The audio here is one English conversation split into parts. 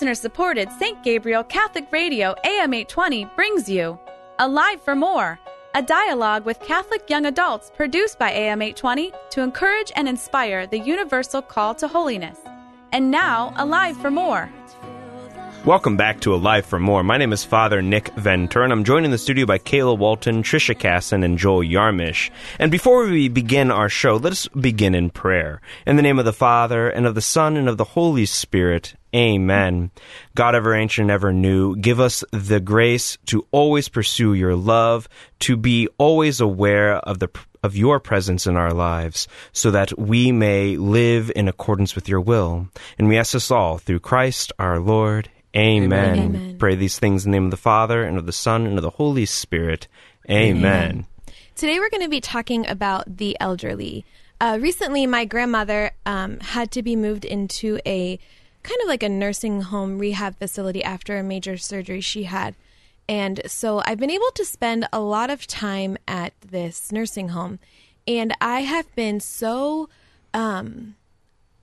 listener supported St. Gabriel Catholic Radio AM 820 brings you Alive for More, a dialogue with Catholic young adults produced by AM 820 to encourage and inspire the universal call to holiness. And now, Alive for More. Welcome back to Alive for More. My name is Father Nick Ventura, I'm joined in the studio by Kayla Walton, Trisha Casson, and Joel Yarmish. And before we begin our show, let us begin in prayer. In the name of the Father, and of the Son, and of the Holy Spirit. Amen. God ever ancient, ever new, give us the grace to always pursue your love, to be always aware of the of your presence in our lives, so that we may live in accordance with your will. And we ask this all through Christ our Lord. Amen. Amen. Pray these things in the name of the Father, and of the Son, and of the Holy Spirit. Amen. Today we're going to be talking about the elderly. Uh, recently, my grandmother um, had to be moved into a kind of like a nursing home rehab facility after a major surgery she had. And so I've been able to spend a lot of time at this nursing home. And I have been so um,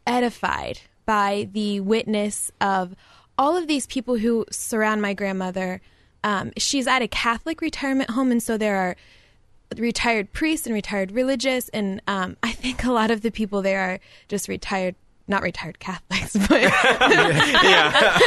edified by the witness of all of these people who surround my grandmother. Um, she's at a Catholic retirement home, and so there are retired priests and retired religious, and um, I think a lot of the people there are just retired. Not retired Catholics, but yeah.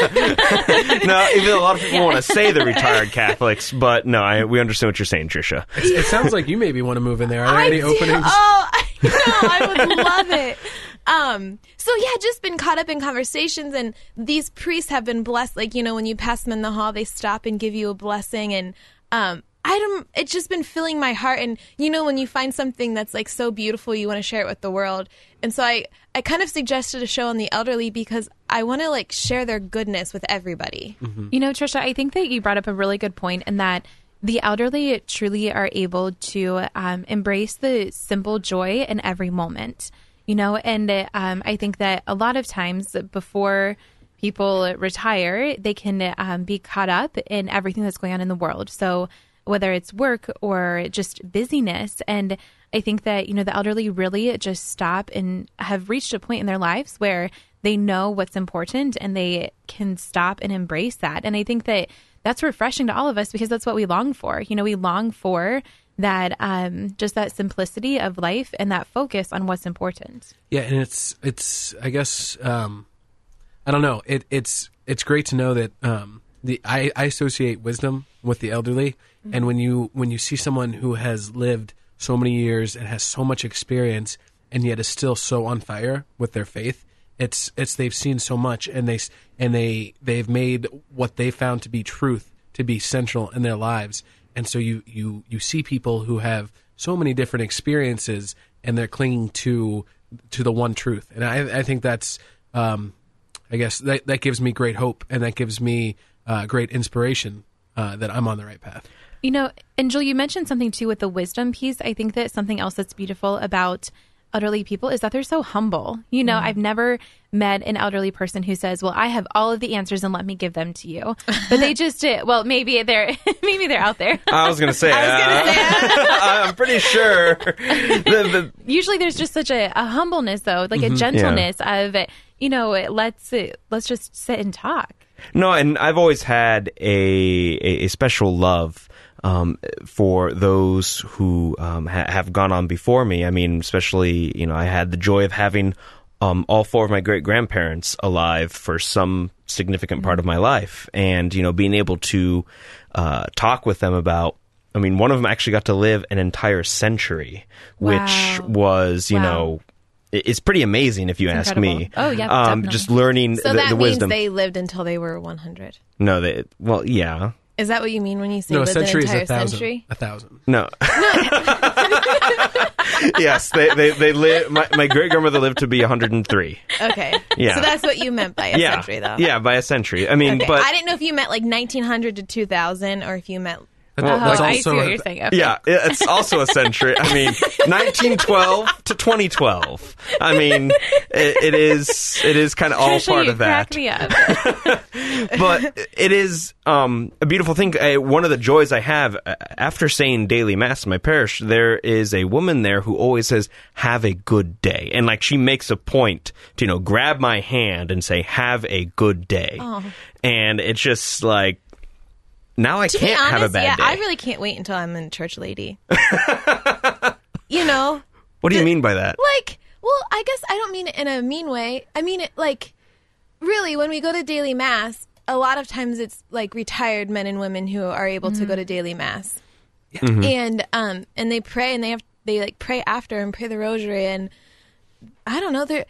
no, even a lot of people want to say they're retired Catholics, but no, I, we understand what you're saying, Trisha. It sounds like you maybe want to move in there. Are there I any do- openings? Oh, I know. I would love it. Um, so yeah, just been caught up in conversations, and these priests have been blessed. Like you know, when you pass them in the hall, they stop and give you a blessing, and um, I don't. It's just been filling my heart, and you know, when you find something that's like so beautiful, you want to share it with the world. And so I, I kind of suggested a show on the elderly because I want to like share their goodness with everybody. You know, Trisha, I think that you brought up a really good point in that the elderly truly are able to um, embrace the simple joy in every moment. You know, and um, I think that a lot of times before people retire, they can um, be caught up in everything that's going on in the world. So whether it's work or just busyness, and I think that you know the elderly really just stop and have reached a point in their lives where they know what's important and they can stop and embrace that. And I think that that's refreshing to all of us because that's what we long for. You know, we long for that um, just that simplicity of life and that focus on what's important. Yeah, and it's it's I guess um, I don't know. It it's it's great to know that um, the I, I associate wisdom with the elderly, and when you when you see someone who has lived so many years and has so much experience and yet is still so on fire with their faith, it's it's they've seen so much and they and they they've made what they found to be truth to be central in their lives, and so you you you see people who have so many different experiences and they're clinging to to the one truth, and I I think that's um, I guess that that gives me great hope and that gives me uh, great inspiration uh, that I'm on the right path. You know, Joel, you mentioned something too with the wisdom piece. I think that something else that's beautiful about elderly people is that they're so humble. You know, I've never met an elderly person who says, "Well, I have all of the answers and let me give them to you." But they just, uh, well, maybe they're maybe they're out there. I was going to say, uh, I'm pretty sure. The, the, Usually, there's just such a, a humbleness, though, like a gentleness of, you know, let's uh, let's just sit and talk. No, and I've always had a a, a special love um, for those who um, ha- have gone on before me. I mean, especially you know, I had the joy of having um, all four of my great grandparents alive for some significant part of my life, and you know, being able to uh, talk with them about. I mean, one of them actually got to live an entire century, which was, you Wow. know, it's pretty amazing if you ask me. Oh, yeah, um, definitely. just learning So the, that the means wisdom. they lived until they were 100. No, they well, yeah, Is that what you mean when you say No, a lived an century is entire a thousand. century? A thousand. no. yes, they they they live. My, my great grandmother lived to be 103. Okay. Yeah. So that's what you meant by a yeah, century, though. yeah, by a century. I mean, Okay. but I didn't know if you meant like 1900 to 2000 or if you meant. Well, Oh, that's I see what saying. Okay. Yeah, it's also a century. I mean, 1912 to 2012. I mean, it, it is it is kind of all part of that. but it is um, a beautiful thing. Uh, one of the joys I have uh, after saying daily mass in my parish, there is a woman there who always says, "Have a good day," and like she makes a point to you know grab my hand and say, "Have a good day," and it's just like. Now I To can't honest, have a bad yeah, day. I really can't wait until I'm in church lady. you know, what do you mean by that? like, well, I guess I don't mean it in a mean way. I mean it like, really, when we go to daily mass, a lot of times it's like retired men and women who are able to go to daily mass, Mm-hmm. and um, and they pray and they have they like pray after and pray the rosary and I don't know they're.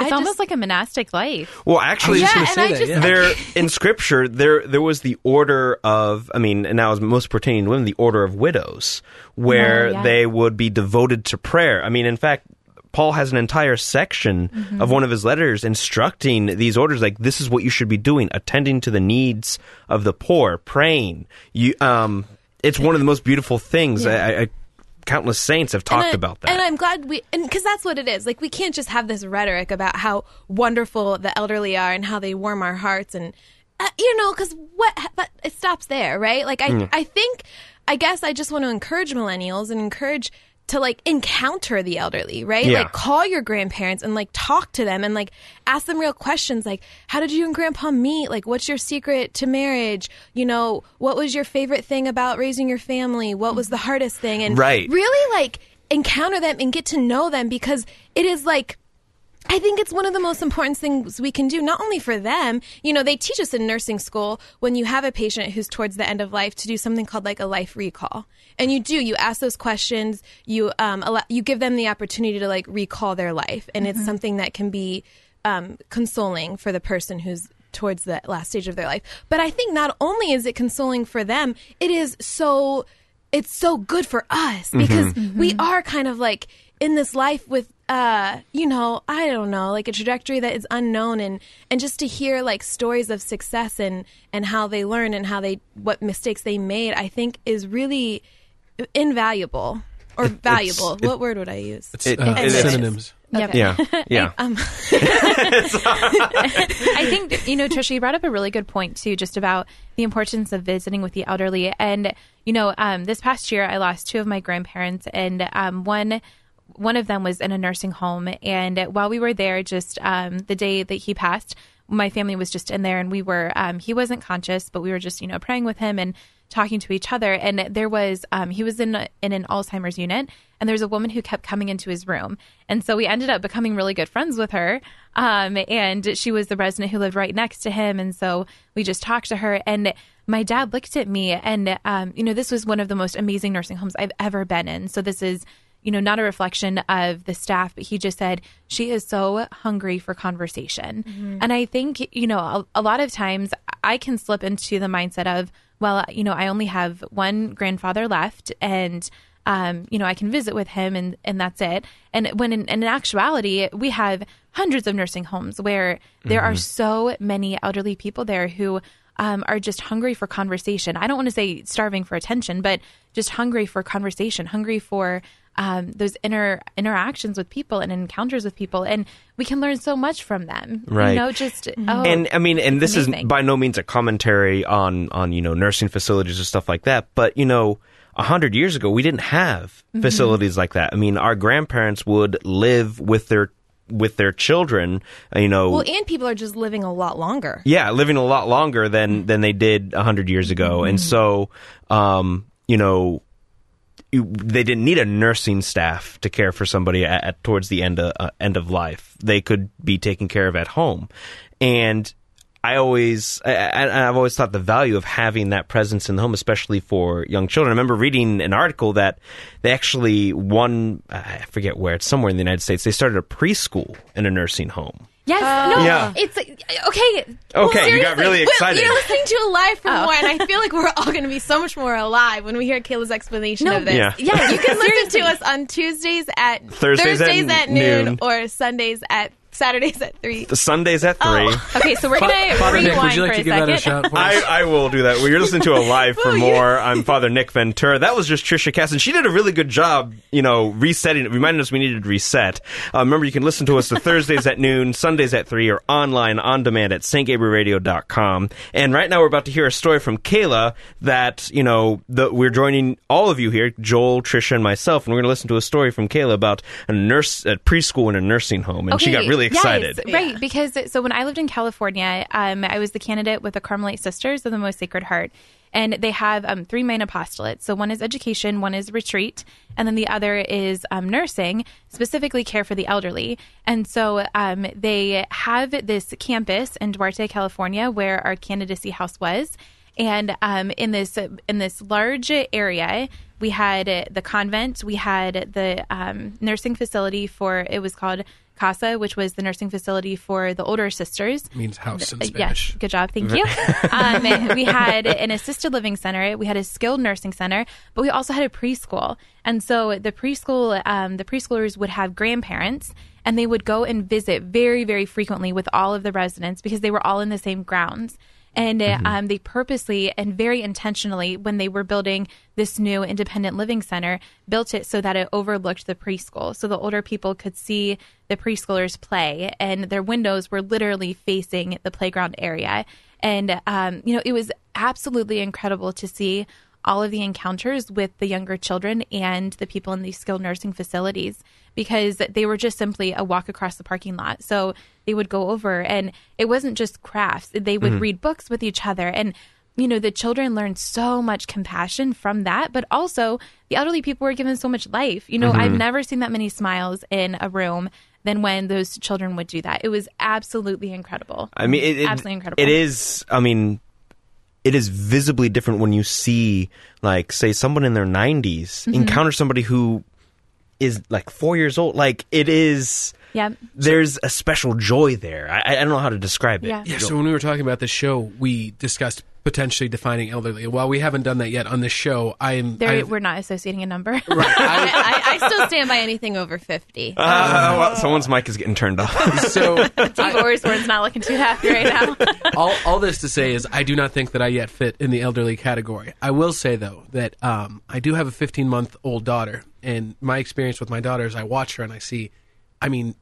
It's I almost just, like a monastic life. Well, actually, Yeah, gonna and say I that, just yeah. there in scripture there there was the order of i mean and now is most pertaining to women the order of widows where Oh, yeah. they would be devoted to prayer i mean in fact paul has an entire section Mm-hmm. of one of his letters instructing these orders like this is what you should be doing attending to the needs of the poor praying you um it's one of the most beautiful things Yeah. I, I, countless saints have talked I- about that And I'm glad we, and because that's what it is. Like, we can't just have this rhetoric about how wonderful the elderly are and how they warm our hearts, and uh, you know, because what but it stops there, right? Like, I, Mm. I think, I guess, I just want to encourage millennials and encourage to like encounter the elderly, right? Yeah. Like, call your grandparents and like talk to them and like ask them real questions, like, how did you and grandpa meet? Like, what's your secret to marriage? You know, what was your favorite thing about raising your family? What was the hardest thing? And Right. really like encounter them and get to know them because it is like I think it's one of the most important things we can do, not only for them. You know, they teach us in nursing school when you have a patient who's towards the end of life to do something called like a life recall, and you do. You ask those questions. You um, allow, you give them the opportunity to like recall their life, and it's something that can be um, consoling for the person who's towards the last stage of their life. But I think not only is it consoling for them, it is so it's so good for us because we are kind of like in this life with uh you know i don't know like a trajectory that is unknown and and just to hear like stories of success and and how they learn and how they what mistakes they made i think is really invaluable or valuable what word would i use It's, It- uh, it is. synonyms. Yep. yeah yeah um I think, you know, Trisha, you brought up a really good point, too, just about the importance of visiting with the elderly. And, you know, um, this past year, I lost two of my grandparents, and um, one. One of them was in a nursing home, and while we were there, just um, the day that he passed, my family was just in there, and we were. Um, he wasn't conscious, but we were just, you know, praying with him and talking to each other. And there was, um, he was in a, in an Alzheimer's unit, and there was a woman who kept coming into his room, and so we ended up becoming really good friends with her. Um, and she was the resident who lived right next to him, and so we just talked to her. And my dad looked at me, and um, you know, this was one of the most amazing nursing homes I've ever been in. So this is you know, not a reflection of the staff, but he just said she is so hungry for conversation. And I think, you know, a, a lot of times I can slip into the mindset of, well, you know, I only have one grandfather left and um, you know, I can visit with him and, and that's it. And when in, in actuality, we have hundreds of nursing homes where there are so many elderly people there who um, are just hungry for conversation. I don't want to say starving for attention, but just hungry for conversation, hungry for um, those inner interactions with people and encounters with people, and we can learn so much from them. Right. You know, just oh, and I mean, and this amazing. is by no means a commentary on on you know nursing facilities or stuff like that. But you know, a hundred years ago, we didn't have Mm-hmm. facilities like that. I mean, our grandparents would live with their with their children. uh, You know, well and people are just living a lot longer yeah, living a lot longer than than they did a hundred years ago, and Mm-hmm. so um, you know. They didn't need a nursing staff to care for somebody at, at towards the end of uh, end of life. They could be taken care of at home, and I always, I, I've always thought the value of having that presence in the home, especially for young children. I remember reading an article that they actually one, I forget where, it's somewhere in the United States. They started a preschool in a nursing home. Yes, uh, no, Yeah. it's like, okay. well, Okay, you got seriously. really Well, excited. You're listening to Alive for Oh. more, and I feel like we're all going to be so much more alive when we hear Kayla's explanation No, of this. Yeah. yeah, you can listen to us on Tuesdays at Thursdays at at noon, noon. or Sundays at Saturdays at three. The Sundays at three. Okay, so we're gonna Father Nick, rewind would you like for to a give second. that a shout for us? I, I will do that. Well, you're listening to Alive for more. I'm Father Nick Ventura. That was just Trisha Cass, and she did a really good job, you know, resetting. Reminded us we needed to reset. Uh, remember, you can listen to us the Thursdays at noon, Sundays at three, or online on demand at stgabrielradio.com. And right now, we're about to hear a story from Kayla that you know the, we're joining all of you here, Joel, Trisha, and myself, and we're going to listen to a story from Kayla about a nurse at preschool in a nursing home, and she got really excited. Yes, right, because so when I lived in California, um, I was the candidate with the Carmelite Sisters of the Most Sacred Heart. And they have um, three main apostolates. So one is education, one is retreat, and then the other is um, nursing, specifically care for the elderly. And so um, they have this campus in Duarte, California, where our candidacy house was. And um, in this in this large area, we had uh, the convent, we had the um, nursing facility for it was called Casa, which was the nursing facility for the older sisters. means house in Uh, Spanish. Yes, good job, thank you. um, we had an assisted living center, we had a skilled nursing center, but we also had a preschool. And so the preschool, um, the preschoolers would have grandparents, and they would go and visit very, very frequently with all of the residents because they were all in the same grounds. And uh, um, they purposely and very intentionally, when they were building this new independent living center, built it so that it overlooked the preschool. So the older people could see the preschoolers play, and their windows were literally facing the playground area. And, um, you know, it was absolutely incredible to see all of the encounters with the younger children and the people in these skilled nursing facilities because they were just simply a walk across the parking lot. So they would go over and it wasn't just crafts. They would mm-hmm. read books with each other and you know the children learned so much compassion from that but also the elderly people were given so much life you know mm-hmm. i've never seen that many smiles in a room than when those children would do that it was absolutely incredible I mean, it, it- absolutely incredible It is. I mean, it is visibly different when you see, like, say, someone in their 90s Mm-hmm. encounter somebody who is like four years old. Like, it is. Yeah There's a special joy there. I, I don't know how to describe it. Yeah. Yeah, so when we were talking about the show, we discussed potentially defining elderly. While we haven't done that yet on this show, I am. there I've- we're not associating a number right, I- I, I still stand by anything over fifty. Ah, well, someone's mic is getting turned off. so Steve Orsborn's not looking too happy right now all, all this to say is I do not think that I yet fit in the elderly category. I will say though that um, I do have a 15 month old daughter, and my experience with my daughter is I watch her and I see, I mean,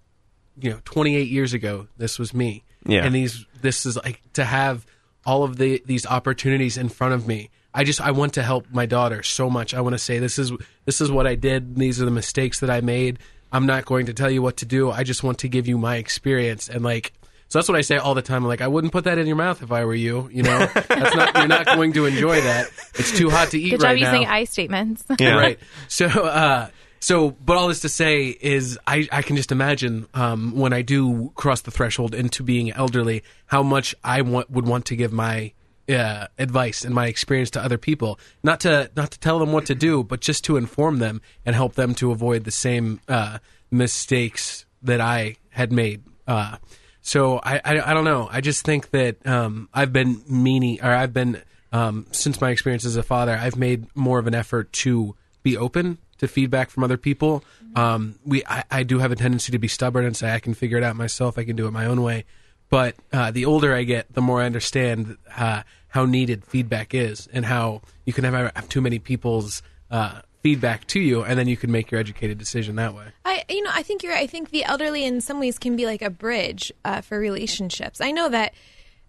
you know, 28 years ago this was me, Yeah. and these this is like to have all of the these opportunities in front of me. I just I want to help my daughter so much. I want to say this is this is what I did. These are the mistakes that I made. I'm not going to tell you what to do. I just want to give you my experience and like so that's what I say all the time. I'm like, I wouldn't put that in your mouth if I were you. You know, that's not you're not going to enjoy that. It's too hot to eat good job right using now. i statements Yeah. Right. So, uh, so, but all this to say is, I, I can just imagine um, when I do cross the threshold into being elderly, how much I want, would want to give my uh, advice and my experience to other people, not to not to tell them what to do, but just to inform them and help them to avoid the same uh, mistakes that I had made. Uh, so I, I I don't know. I just think that um, I've been meaning, or I've been um, since my experience as a father, I've made more of an effort to be open to feedback from other people. Um, we I, I do have a tendency to be stubborn and say I can figure it out myself. I can do it my own way. But uh, the older I get, the more I understand uh, how needed feedback is, and how you can have, have too many people's uh, feedback to you, and then you can make your educated decision that way. I, you know, I think you're. I think the elderly, in some ways, can be like a bridge uh, for relationships. I know that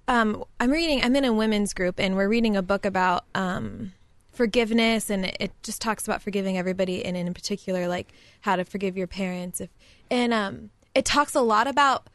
um, I'm reading. I'm in a women's group, and we're reading a book about um, forgiveness, and it, it just talks about forgiving everybody, and in particular, like how to forgive your parents. If and um, it talks a lot about.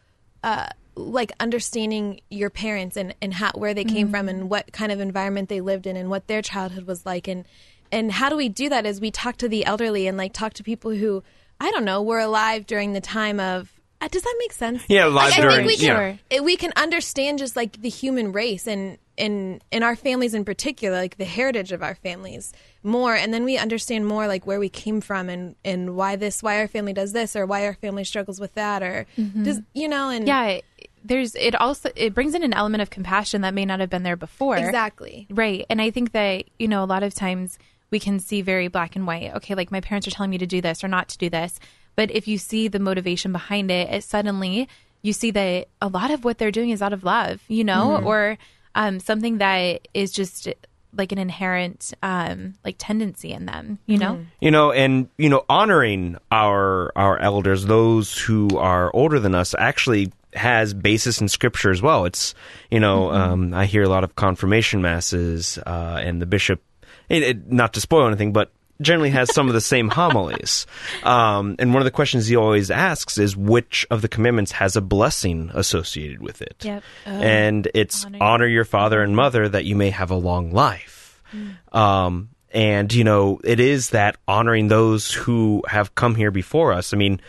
Uh, like understanding your parents and, and how where they came from and what kind of environment they lived in and what their childhood was like and and how do we do that as we talk to the elderly and like talk to people who I don't know were alive during the time of uh, does that make sense? Yeah, live I, I think we can yeah. it- we can understand just like the human race and in in our families in particular, like the heritage of our families more, and then we understand more like where we came from and and why this why our family does this or why our family struggles with that or mm-hmm. does you know and yeah there's it also it brings in an element of compassion that may not have been there before exactly Right. And I think that, you know, a lot of times we can see very black and white. Okay, like my parents are telling me to do this or not to do this. But if you see the motivation behind it, it suddenly you see that a lot of what they're doing is out of love, you know, mm-hmm. or um, something that is just like an inherent um, like tendency in them, you know. you know and you know honoring our our elders those who are older than us actually has basis in scripture as well. It's you know um, i hear a lot of confirmation masses uh, and the bishop it, it, not to spoil anything but generally has some of the same homilies um, and one of the questions he always asks is which of the commandments has a blessing associated with it Yep. and it's honor, Honor your father and mother that you may have a long life. Mm. Um, and you know, it is that honoring those who have come here before us. I mean,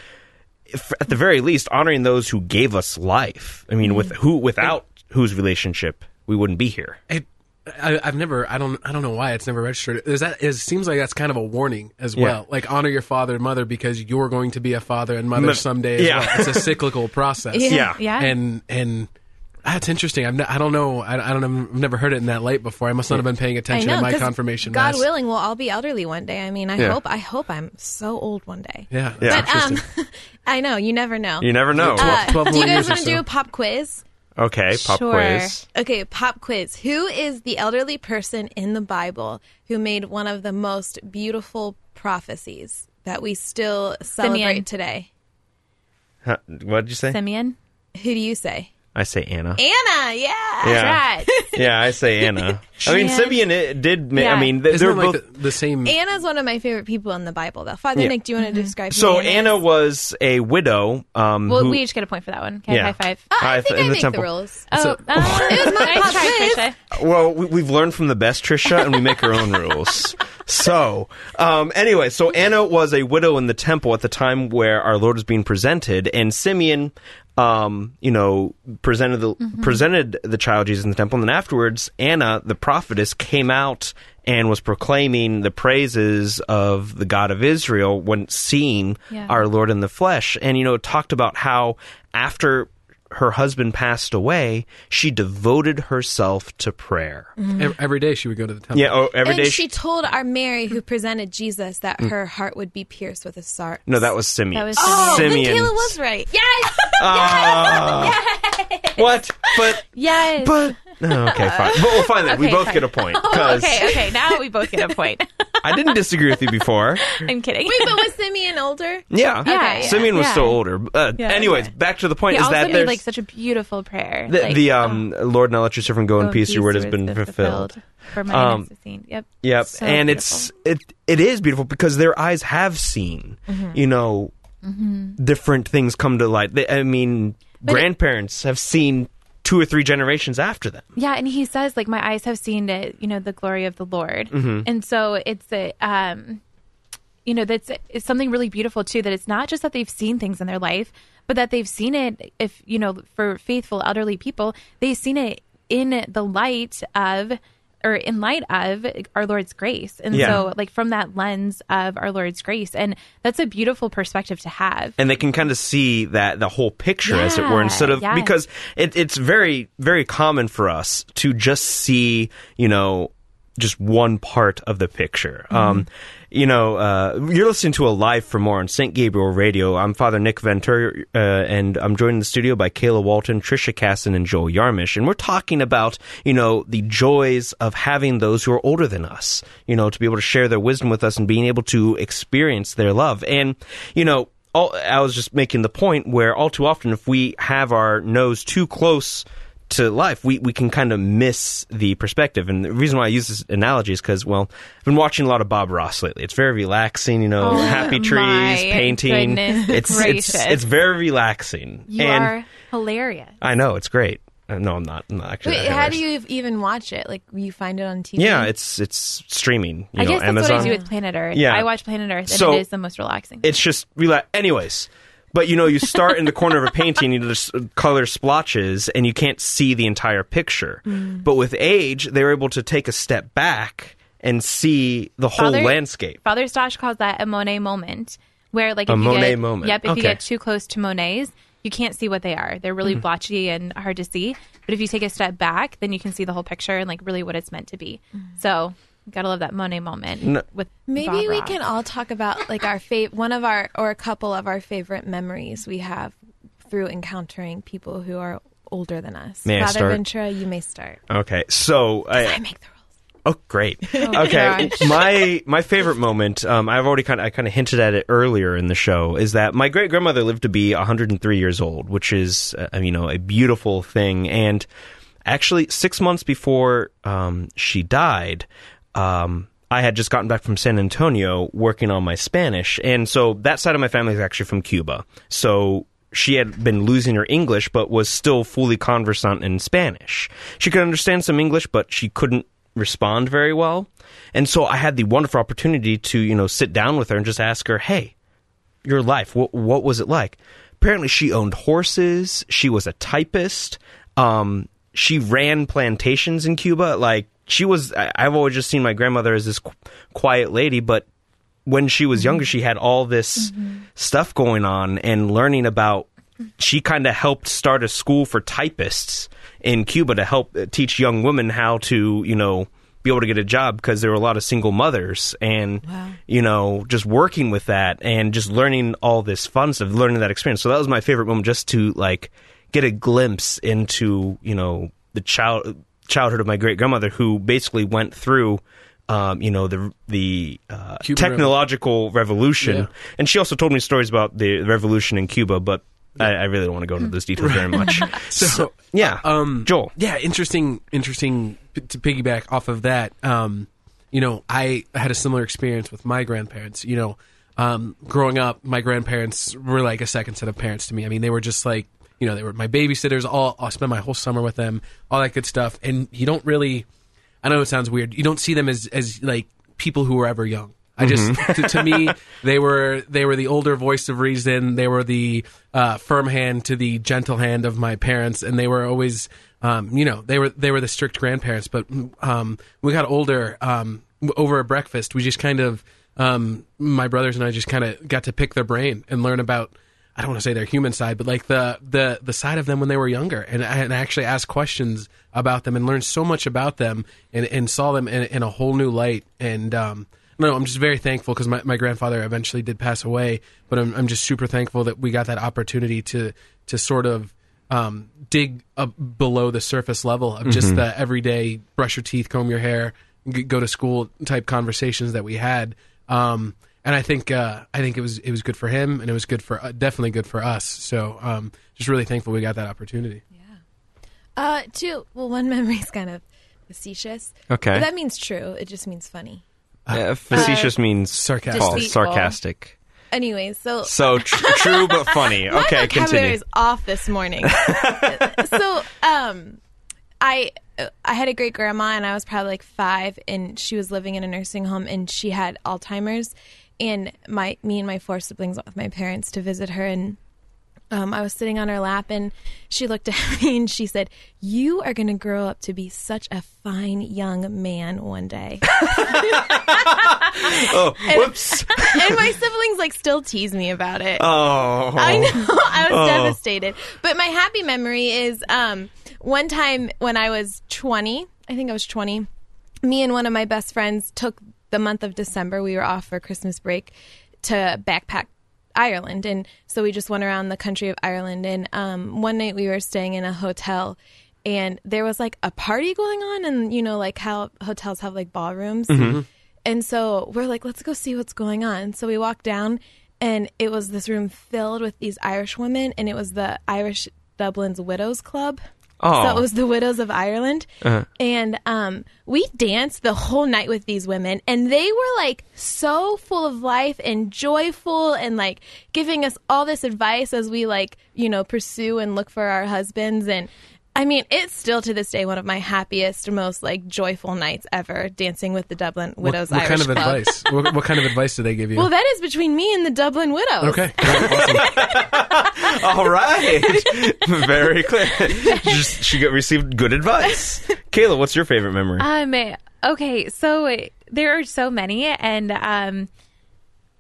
if, at the very least, honoring those who gave us life. I mean, Mm. with who without whose relationship we wouldn't be here. It, I, I've never. I don't. I don't know why it's never registered. Is that? It seems like that's kind of a warning as well. Like honor your father and mother because you're going to be a father and mother someday. As yeah. well. it's a cyclical process. Yeah. Yeah. and and that's interesting. I'm not, I don't know. I, I don't. know. I've never heard it in that light before. I must not have been paying I attention know. to my 'cause confirmation. God mass. willing, we'll all be elderly one day. I mean, I Yeah. hope. I hope I'm so old one day. Yeah, Yeah. But um. I know you never know. You never know. Uh, 12 do you guys want to do a pop quiz? Okay, pop Sure. quiz. Okay, pop quiz. Who is the elderly person in the Bible who made one of the most beautiful prophecies that we still celebrate Simeon. today? Huh, what did you say? Simeon. Who do you say? I say Anna. Anna. Yeah. yeah, Right. yeah, I say Anna. I mean, Simeon it did. ma- I Yeah. mean, th- Isn't they're it like both. the, the same? Anna's one of my favorite people in the Bible, though. Father Yeah. Nick, do you want to describe? who So Anna, Anna is? was a widow. Um, Well, who, we each get a point for that one. Okay, Yeah. high five. Oh, I I- think in I the make temple. the rules. Oh, So- um, it was my pop nice try. Trisha. Well, we, we've learned from the best, Trisha, and we make our own rules. So, um, anyway, so Anna was a widow in the temple at the time where our Lord was being presented, and Simeon, um, you know, presented the presented the child Jesus in the temple, and then afterwards, Anna, the prophetess, came out and was proclaiming the praises of the God of Israel when seeing Yeah. our Lord in the flesh, and you know, talked about how after her husband passed away, she devoted herself to prayer. Ev- Every day she would go to the temple. Yeah, oh, every and day. she told our Mary, who presented Jesus, that her heart would be pierced with a sar. no, that was Simeon. That was Oh, Simeon. then Kayla was right. Yes. Ah. What? But Yes. but no, okay, fine. But we'll find that we Okay, both fine. get a point Oh, because okay, okay. Now we both get a point. I didn't disagree with you before. I'm kidding. Wait, but was Simeon older? Yeah, Yeah, Simeon was yeah. still older. Uh, Yeah. anyways, back to the point he is also that made there's like such a beautiful prayer. the, like, the um Lord now let your servant go oh, in peace. Your word has been been fulfilled. For my Um, next scene. Yep. Yep, So and beautiful. it's it it is beautiful because their eyes have seen, Mm-hmm. you know, different things come to light. They, I mean, grandparents have seen two or three generations after them. Yeah, and he says like my eyes have seen it, you know, the glory of the Lord, Mm-hmm. and so it's a, um, you know, that's it's something really beautiful too. That it's not just that they've seen things in their life, but that they've seen it. If you know, for faithful elderly people, they've seen it in the light of. Or in light of our Lord's grace, and Yeah. so like from that lens of our Lord's grace, and that's a beautiful perspective to have. and they can kind of see that the whole picture as it were instead of yes. because it, it's very very common for us to just see you know just one part of the picture. Um you know uh you're listening to Alive for more on st gabriel radio. I'm father nick ventur uh, and i'm joined in the studio by kayla walton trisha casson and joel yarmish. And we're talking about you know the joys of having those who are older than us you know to be able to share their wisdom with us and being able to experience their love. And you know all, I was just making the point where all too often, if we have our nose too close to life, we, we can kind of miss the perspective. And the reason why I use this analogy is because, well, I've been watching a lot of Bob Ross lately. It's very relaxing, you know, Oh, happy trees, painting. It's, it's gracious. it's very relaxing. You and are hilarious. I know it's great. Uh, No, I'm not. I'm not actually. Wait, how do you even watch it? Like, you find it on TV? Yeah, it's it's streaming. You I know, guess that's Amazon. what I do with Planet Earth. Yeah. I watch Planet Earth, and So- it is the most relaxing. it's just relax. Anyways, but you know, you start in the corner of a painting, you know, there's color splotches, and you can't see the entire picture. Mm. But with age, they're able to take a step back and see the whole Father- landscape. Father Stosh calls that a Monet moment, where like A if you Monet get, moment. Yep, if Okay. you get too close to Monets, you can't see what they are. They're really Mm-hmm. blotchy and hard to see. But if you take a step back, then you can see the whole picture and like really what it's meant to be. So gotta love that Monet moment No- with Maybe Bob we Ross. can all talk about like our fav- one of our or a couple of our favorite memories we have through encountering people who are older than us. May I start? Ventura, you may start. Okay, so I I, make the rules. oh great. okay, my my favorite moment. Um, I've already kind of I kind of hinted at it earlier in the show. Is that my great grandmother lived to be 103 years old, which is uh, you know a beautiful thing. And actually, six months before um, she died. Um, I had just gotten back from San Antonio working on my Spanish, and so that side of my family is actually from Cuba. So she had been losing her English, but was still fully conversant in Spanish. She could understand some English, but she couldn't respond very well. And so I had the wonderful opportunity to, you know, sit down with her and just ask her, "Hey, your life, what what was it like?" Apparently, she owned horses. She was a typist. Um, she ran plantations in Cuba. Like she was, I, I've always just seen my grandmother as this qu- quiet lady, but when she was younger, she had all this stuff going on and learning about. She kind of helped start a school for typists in Cuba to help uh, teach young women how to, you know, be able to get a job because there were a lot of single mothers and, you know, just working with that and just learning all this fun stuff, learning that experience. So that was my favorite moment just to like get a glimpse into, you know, the child childhood of my great grandmother who basically went through um, you know the the uh, technological revolution, Yeah. and she also told me stories about the revolution in Cuba. But I, I really don't want to go into those details very much. So, yeah, um, Joel. Yeah, interesting. Interesting p- to piggyback off of that. Um, you know, I had a similar experience with my grandparents. You know, um, growing up, my grandparents were like a second set of parents to me. I mean, they were just like, you know, they were my babysitters. All I spent my whole summer with them, all that good stuff. And you don't really, I know it sounds weird. You don't see them as as like people who were ever young. I just to, to me they were they were the older voice of reason. They were the uh, firm hand to the gentle hand of my parents, and they were always um, you know they were they were the strict grandparents. But um, we got older um, over a breakfast. We just kind of um, my brothers and I just kind of got to pick their brain and learn about. I don't want to say their human side, but like the the the side of them when they were younger, and I and I actually asked questions about them and learned so much about them, and, and saw them in, in a whole new light. And um, no, I'm just very thankful because my, my grandfather eventually did pass away, but I'm I'm just super thankful that we got that opportunity to to sort of um, dig up below the surface level of just the everyday brush your teeth, comb your hair, g- go to school type conversations that we had. Um, and I think uh, I think it was it was good for him, and it was good for uh, definitely good for us. So um, just really thankful we got that opportunity. Yeah. Uh, two. Well, one memory is kind of facetious. Okay. But that means true. It just means funny. Uh, facetious means Sarcastic. Deceitful. sarcastic. Anyways, so So tr- true but funny. my Okay, vocabulary continue. is off this morning. so, um, I I had a great grandma, and I was probably like five, and she was living in a nursing home, and she had Alzheimer's, and my me and my four siblings went with my parents to visit her, and um, I was sitting on her lap, and she looked at me and she said, "You are going to grow up to be such a fine young man one day." Oh, whoops. and my siblings like still tease me about it. Oh, I know. I was Oh. devastated. But my happy memory is um, one time when I was 20, I think I was 20, me and one of my best friends took the month of December, we were off for Christmas break, to backpack Ireland. And so we just went around the country of Ireland. And um, one night we were staying in a hotel. And there was like a party going on, and you know, like how hotels have like ballrooms. And so we're like, let's go see what's going on. So we walked down, and it was this room filled with these Irish women, and it was the Irish Dublin's Widows Club. Oh. So it was the Widows of Ireland. And um, we danced the whole night with these women, and they were like so full of life and joyful and like giving us all this advice as we like, you know, pursue and look for our husbands. And I mean, it's still to this day one of my happiest, most like joyful nights ever dancing with the Dublin Widows what Irish kind of Club. advice? what, what kind of advice did they give you? Well, that is between me and the Dublin Widows. okay, awesome. all right. Very clear. Just, she got received good advice. Kayla, what's your favorite memory? Um. Okay. So there are so many, and um,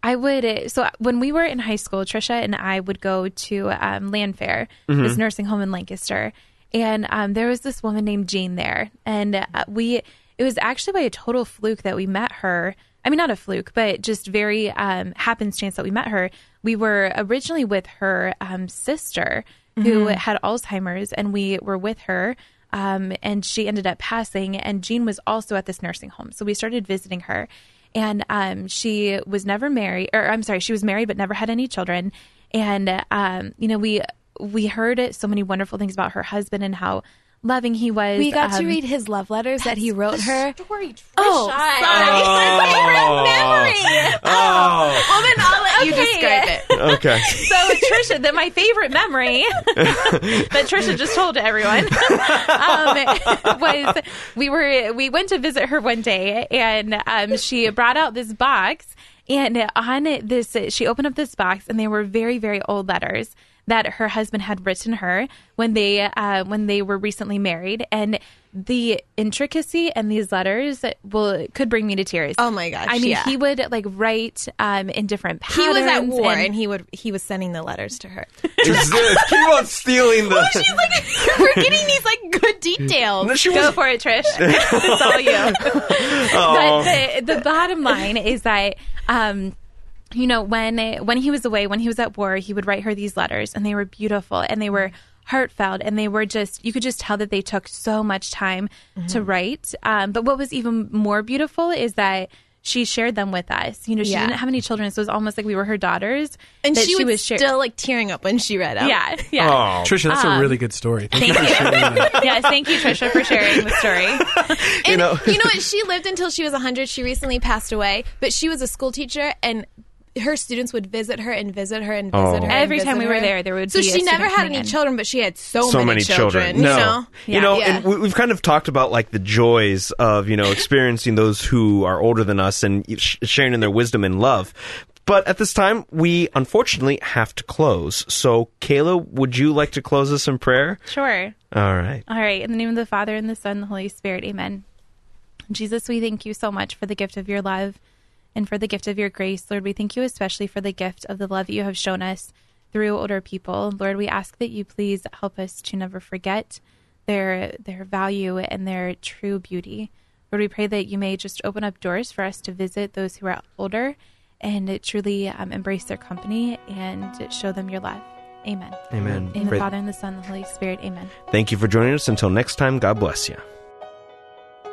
I would. So when we were in high school, Trisha and I would go to um, Landfair, this nursing home in Lancaster, and um, there was this woman named Jane there, and uh, we. It was actually by a total fluke that we met her I mean, not a fluke, but just very um, happenstance that we met her. We were originally with her um, sister who Mm-hmm. had Alzheimer's, and we were with her. Um, and she ended up passing, and Jean was also at this nursing home. So we started visiting her, and um, she was never married, or I'm sorry, she was married but never had any children. And um, you know, we we heard so many wonderful things about her husband and how loving he was. We got to Um, read his love letters that he wrote her. Story, Oh, Oh, Well, then I'll let you Okay. describe it. okay. So Trisha, that my favorite memory that Trisha just told to everyone um, was we were we went to visit her one day and um, she brought out this box and on this she opened up this box and they were very very old letters that her husband had written her when they uh, when they were recently married and the intricacy and these letters will could bring me to tears. Oh my gosh, I mean, yeah. he would like write um, in different patterns. He was at war, and, and he would he was sending the letters to her. Just, keep on stealing the. She's like, we're getting these like good details. No, she Go was. for it, Trish. it's all you. Oh. But the, the bottom line is that, um, you know, when when he was away, when he was at war, he would write her these letters, and they were beautiful, and they were heartfelt, and they were just you could just tell that they took so much time to write. Um, but what was even more beautiful is that. She shared them with us. You know, she Yeah. didn't have any children, so it was almost like we were her daughters. and that she, was shar- still like tearing up when she read them. Yeah, yeah. Oh. Trisha, that's a really good story. Thank, you for sharing that. yes, thank you, Trisha, for sharing the story. And You know- you know what? She lived until she was 100. She recently passed away, but she was a school teacher and her students would visit her and visit her and visit Oh. her. and Every time visit we were her. there, there would so be a she never had any in. children, but she had so, so many children. No, You know, you know, Yeah. and we, we've kind of talked about like the joys of you know experiencing those who are older than us and sh- sharing in their wisdom and love. But at this time, we unfortunately have to close. So, Kayla, would you like to close us in prayer? Sure. All right. All right. In the name of the Father, and the Son, and the Holy Spirit. Amen. Jesus, we thank you so much for the gift of your love and for the gift of your grace. Lord, we thank you especially for the gift of the love that you have shown us through older people. Lord, we ask that you please help us to never forget their their value and their true beauty. Lord, we pray that you may just open up doors for us to visit those who are older and truly um, embrace their company and show them your love. Amen. Amen. In the Father, and the Son, and the Holy Spirit. Amen. Thank you for joining us. Until next time, God bless you.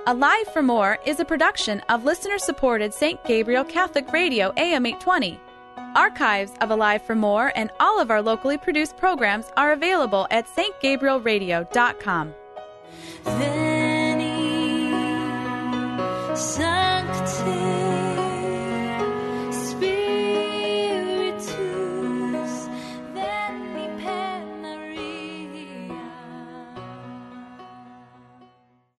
Alive for More is a production of listener supported St. Gabriel Catholic Radio AM 820. Archives of Alive for More and all of our locally produced programs are available at stgabrielradio.com. Veni,